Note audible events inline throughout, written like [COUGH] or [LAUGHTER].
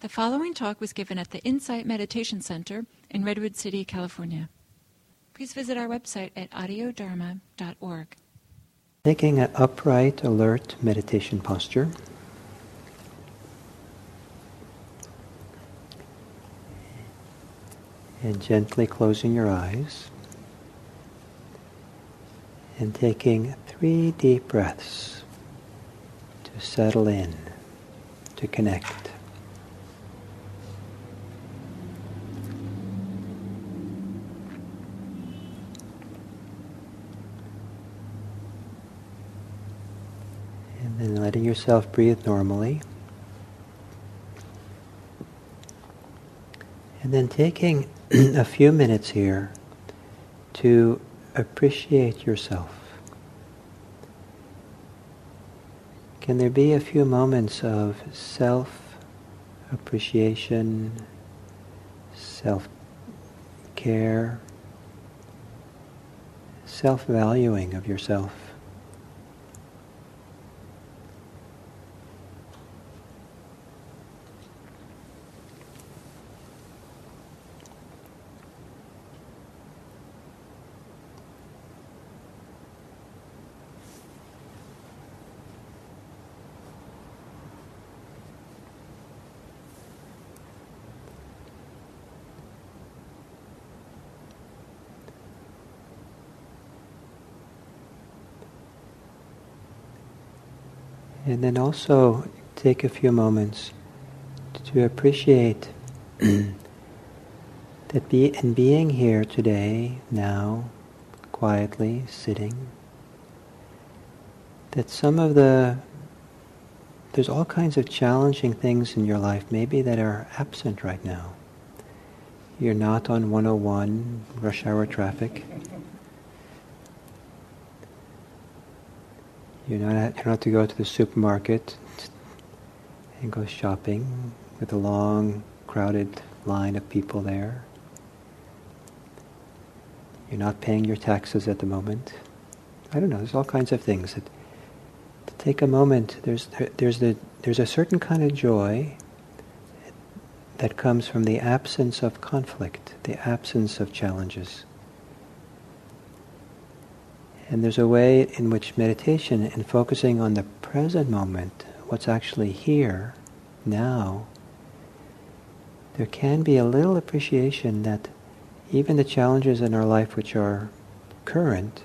The following talk was given at the Insight Meditation Center in Redwood City, California. Please visit our website at audiodharma.org. Taking an upright, alert meditation posture. And gently closing your eyes. And taking three deep breaths to settle in, to connect. And then letting yourself breathe normally. And then taking [CLEARS THROAT] a few minutes here to appreciate yourself. Can there be a few moments of self appreciation, self care, self valuing of yourself? And then also take a few moments to appreciate [CLEARS THROAT] that be, in being here today, now, quietly sitting, that some of the there's all kinds of challenging things in your life maybe that are absent right now. You're not on 101 rush hour traffic. You don't have to go to the supermarket and go shopping with a long, crowded line of people there. You're not paying your taxes at the moment. I don't know. There's all kinds of things that to take a moment. There's there's the there's a certain kind of joy that comes from the absence of conflict, the absence of challenges. And there's a way in which meditation and focusing on the present moment, what's actually here, now, there can be a little appreciation that even the challenges in our life which are current,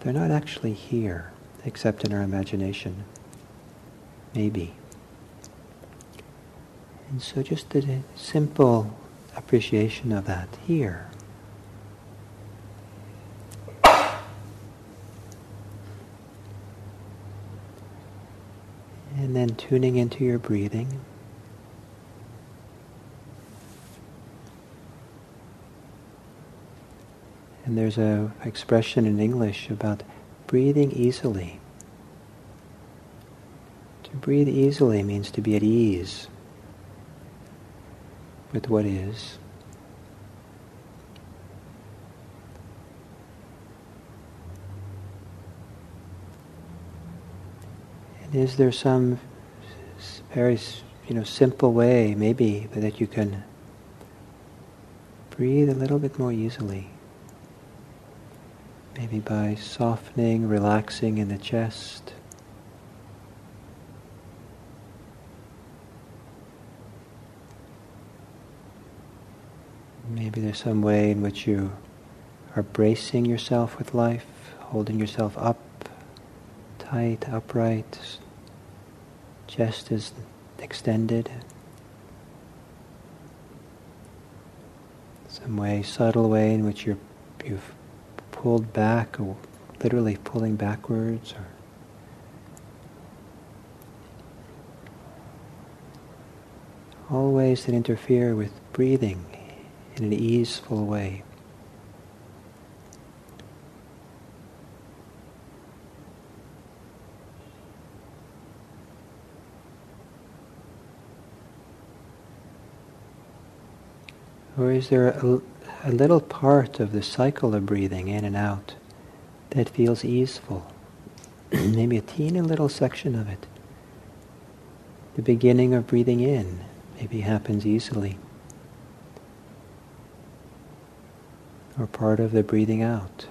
they're not actually here, except in our imagination. Maybe. And so just a simple appreciation of that here. And tuning into your breathing. And there's a expression in English about breathing easily. To breathe easily means to be at ease with what is. And is there some very you know simple way maybe but that you can breathe a little bit more easily? Maybe by softening, relaxing in the chest. Maybe there's some way in which you are bracing yourself with life, holding yourself up, tight, upright, chest is extended. Some way, subtle way in which you're, you've pulled back, or literally pulling backwards, or all ways that interfere with breathing in an easeful way. Or is there a, a little part of the cycle of breathing in and out that feels easeful? [CLEARS THROAT] Maybe a teeny little section of it. The beginning of breathing in maybe happens easily. Or part of the breathing out.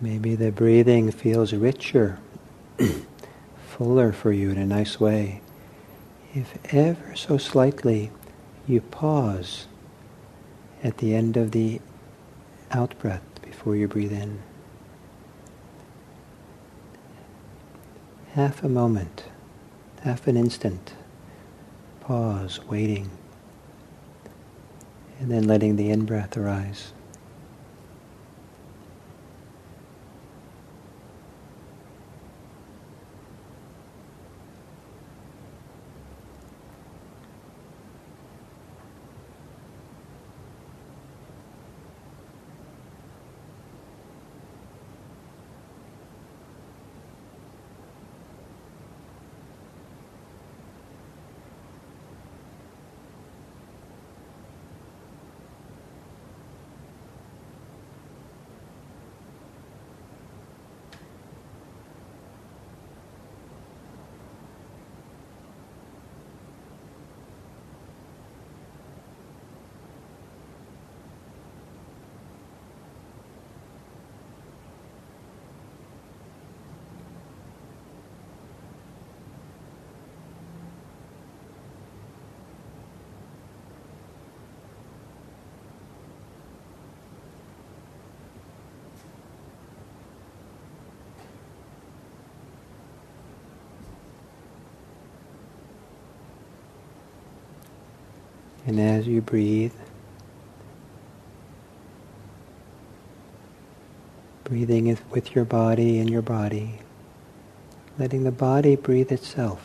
Maybe the breathing feels richer, [CLEARS THROAT] fuller for you in a nice way. If ever so slightly you pause at the end of the out breath before you breathe in. Half a moment, half an instant, pause, waiting, and then letting the in breath arise. And as you breathe, breathing is with your body and your body, letting the body breathe itself.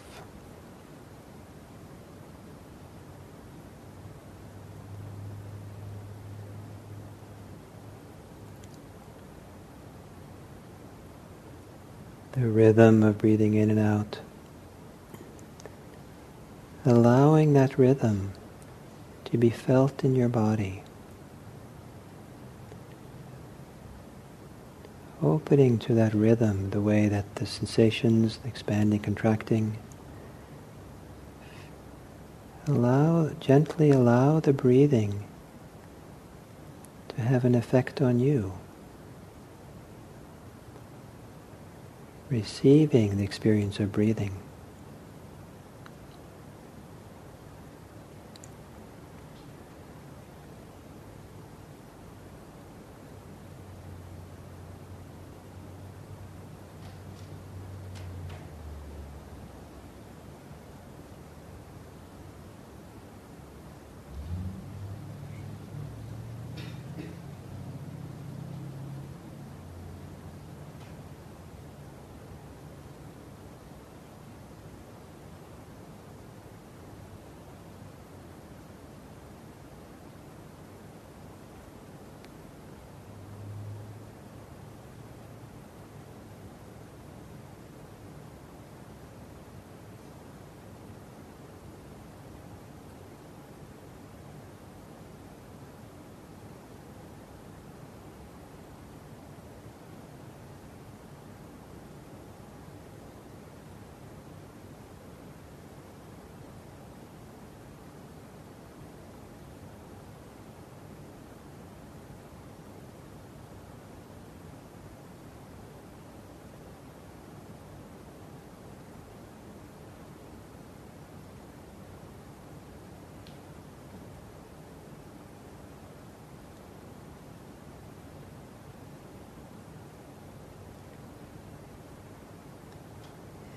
The rhythm of breathing in and out. Allowing that rhythm to be felt in your body. Opening to that rhythm, the way that the sensations, expanding, contracting, allow, gently allow the breathing to have an effect on you. Receiving the experience of breathing.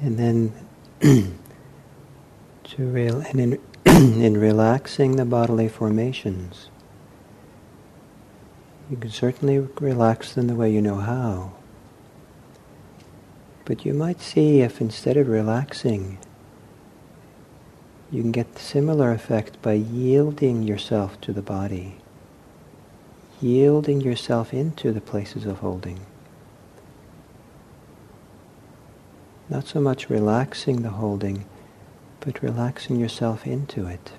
And then [CLEARS THROAT] to real and in, [CLEARS THROAT] in relaxing the bodily formations, you can certainly relax them the way you know how. But you might see if instead of relaxing, you can get similar effect by yielding yourself to the body, yielding yourself into the places of holding. Not so much relaxing the holding, but relaxing yourself into it.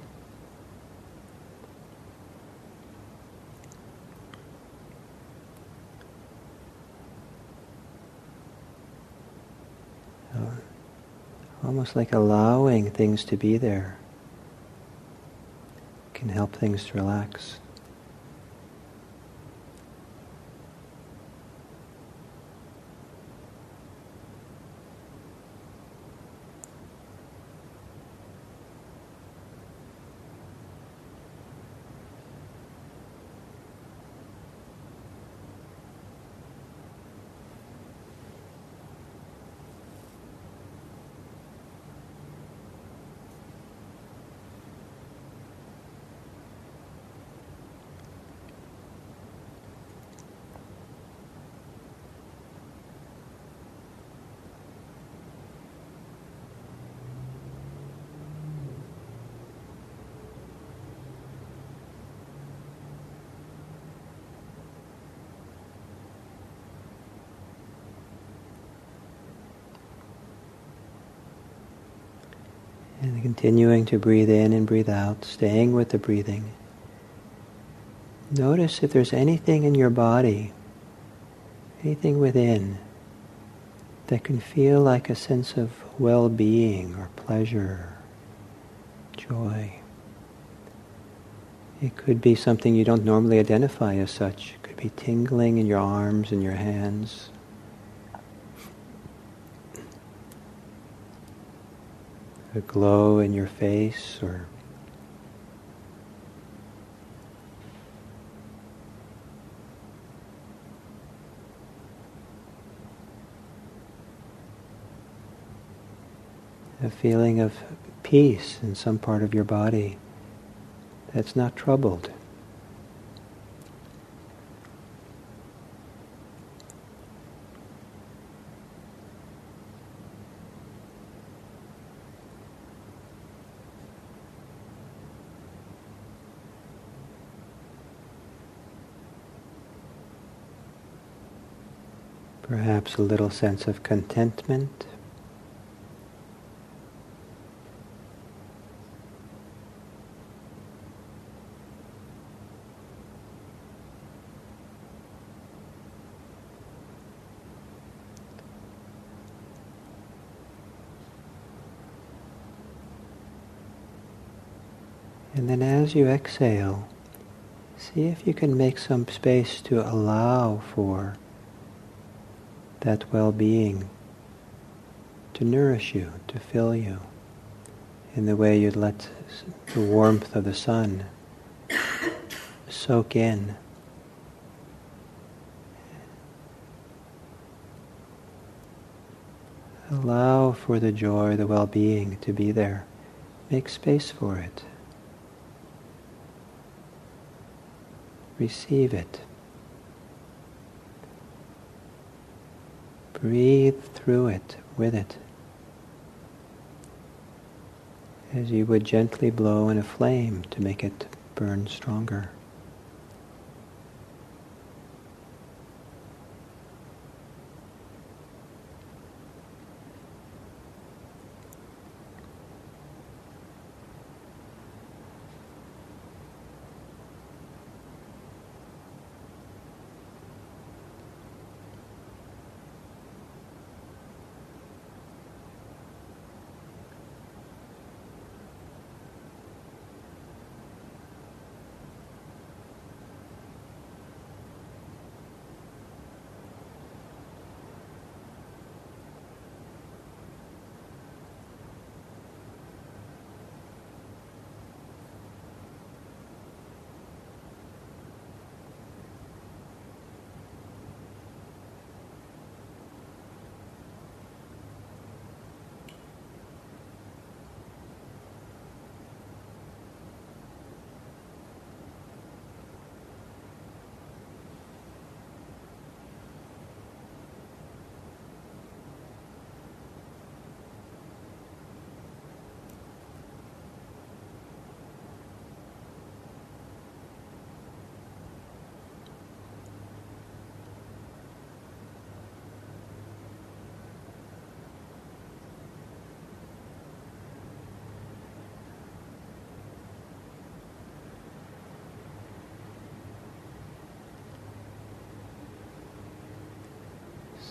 Um, almost like allowing things to be there can help things to relax. And continuing to breathe in and breathe out, staying with the breathing. Notice if there's anything in your body, anything within, that can feel like a sense of well-being or pleasure, joy. It could be something you don't normally identify as such. It could be tingling in your arms and your hands. A glow in your face or a feeling of peace in some part of your body that's not troubled. Perhaps a little sense of contentment. And then as you exhale, see if you can make some space to allow for that well-being to nourish you, to fill you, in the way you'd let the warmth of the sun soak in. Allow for the joy, the well-being to be there. Make space for it. Receive it. Breathe through it, with it, as you would gently blow in a flame to make it burn stronger.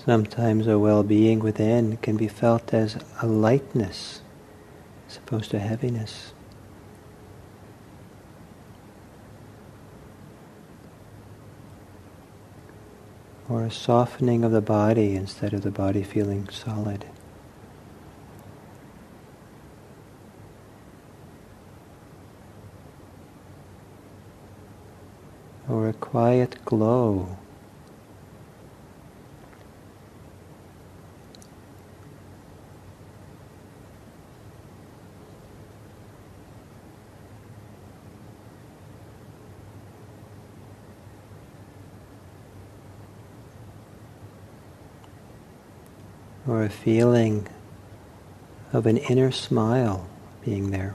Sometimes a well-being within can be felt as a lightness as opposed to heaviness. Or a softening of the body instead of the body feeling solid. Or a quiet glow or a feeling of an inner smile being there.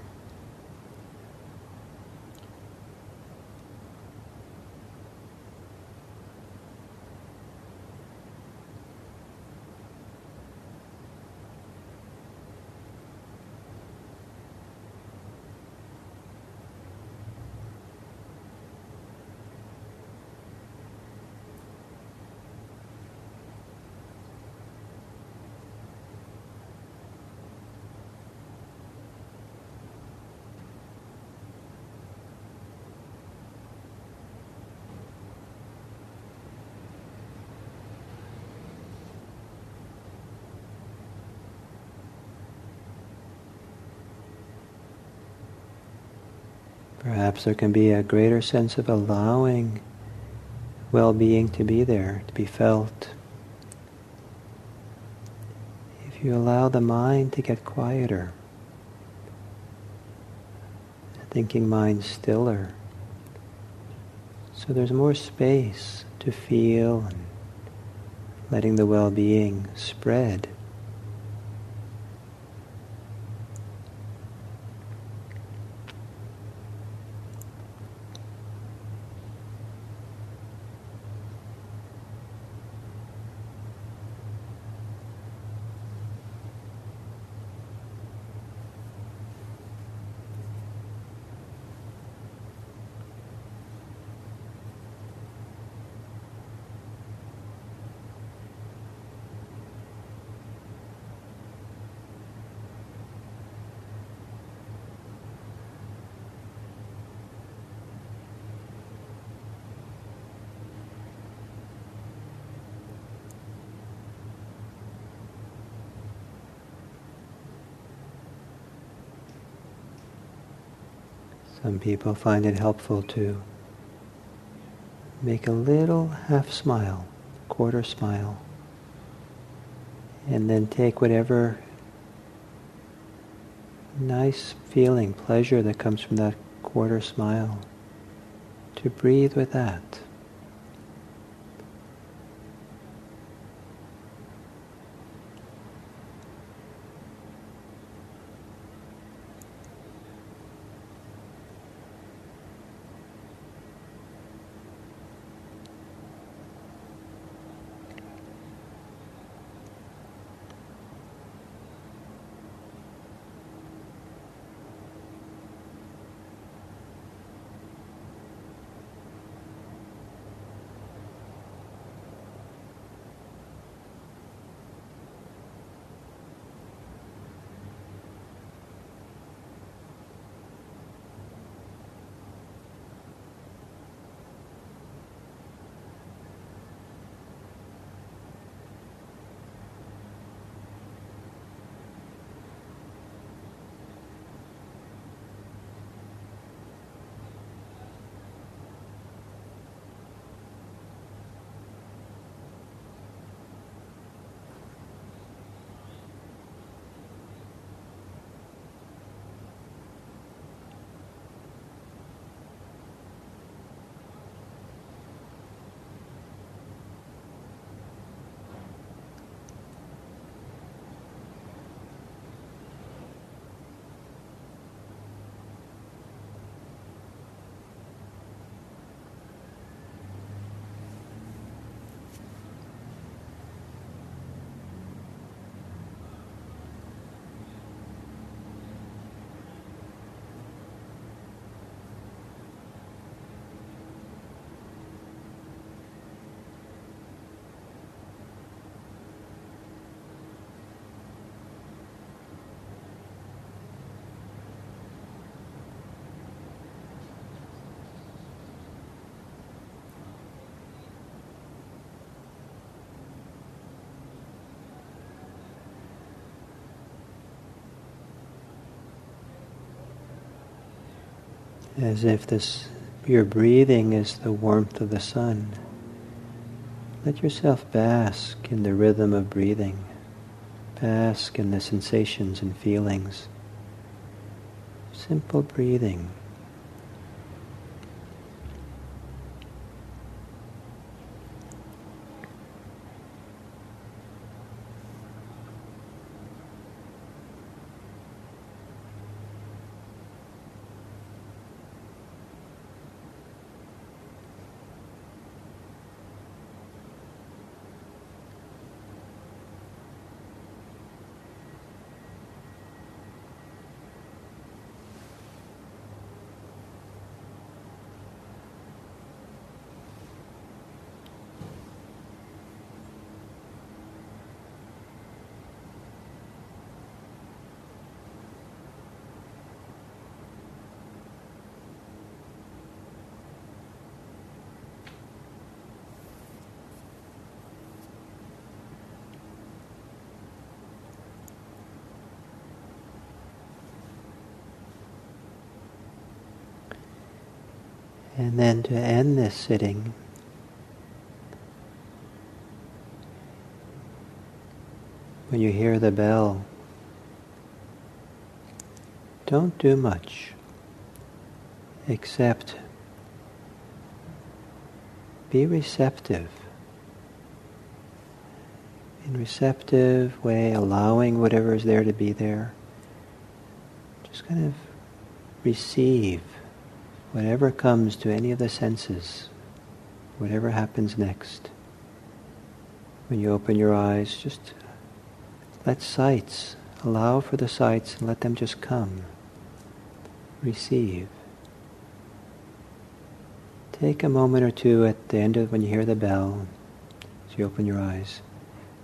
Perhaps there can be a greater sense of allowing well-being to be there, to be felt. If you allow the mind to get quieter, the thinking mind stiller, so there's more space to feel and letting the well-being spread. Some people find it helpful to make a little half smile, quarter smile, and then take whatever nice feeling, pleasure that comes from that quarter smile, to breathe with that. As if this your breathing is the warmth of the sun. Let yourself bask in the rhythm of breathing, bask in the sensations and feelings. Simple breathing. And then to end this sitting, when you hear the bell, don't do much except be receptive. In receptive way, allowing whatever is there to be there. Just kind of receive whatever comes to any of the senses, whatever happens next. When you open your eyes, just let sights, allow for the sights and let them just come. Receive. Take a moment or two at the end of when you hear the bell, as you open your eyes,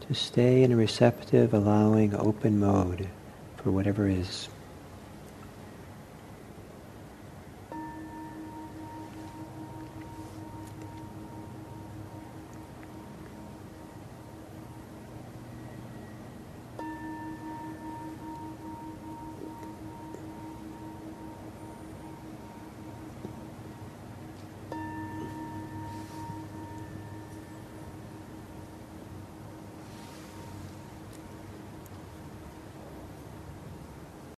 to stay in a receptive, allowing, open mode for whatever is.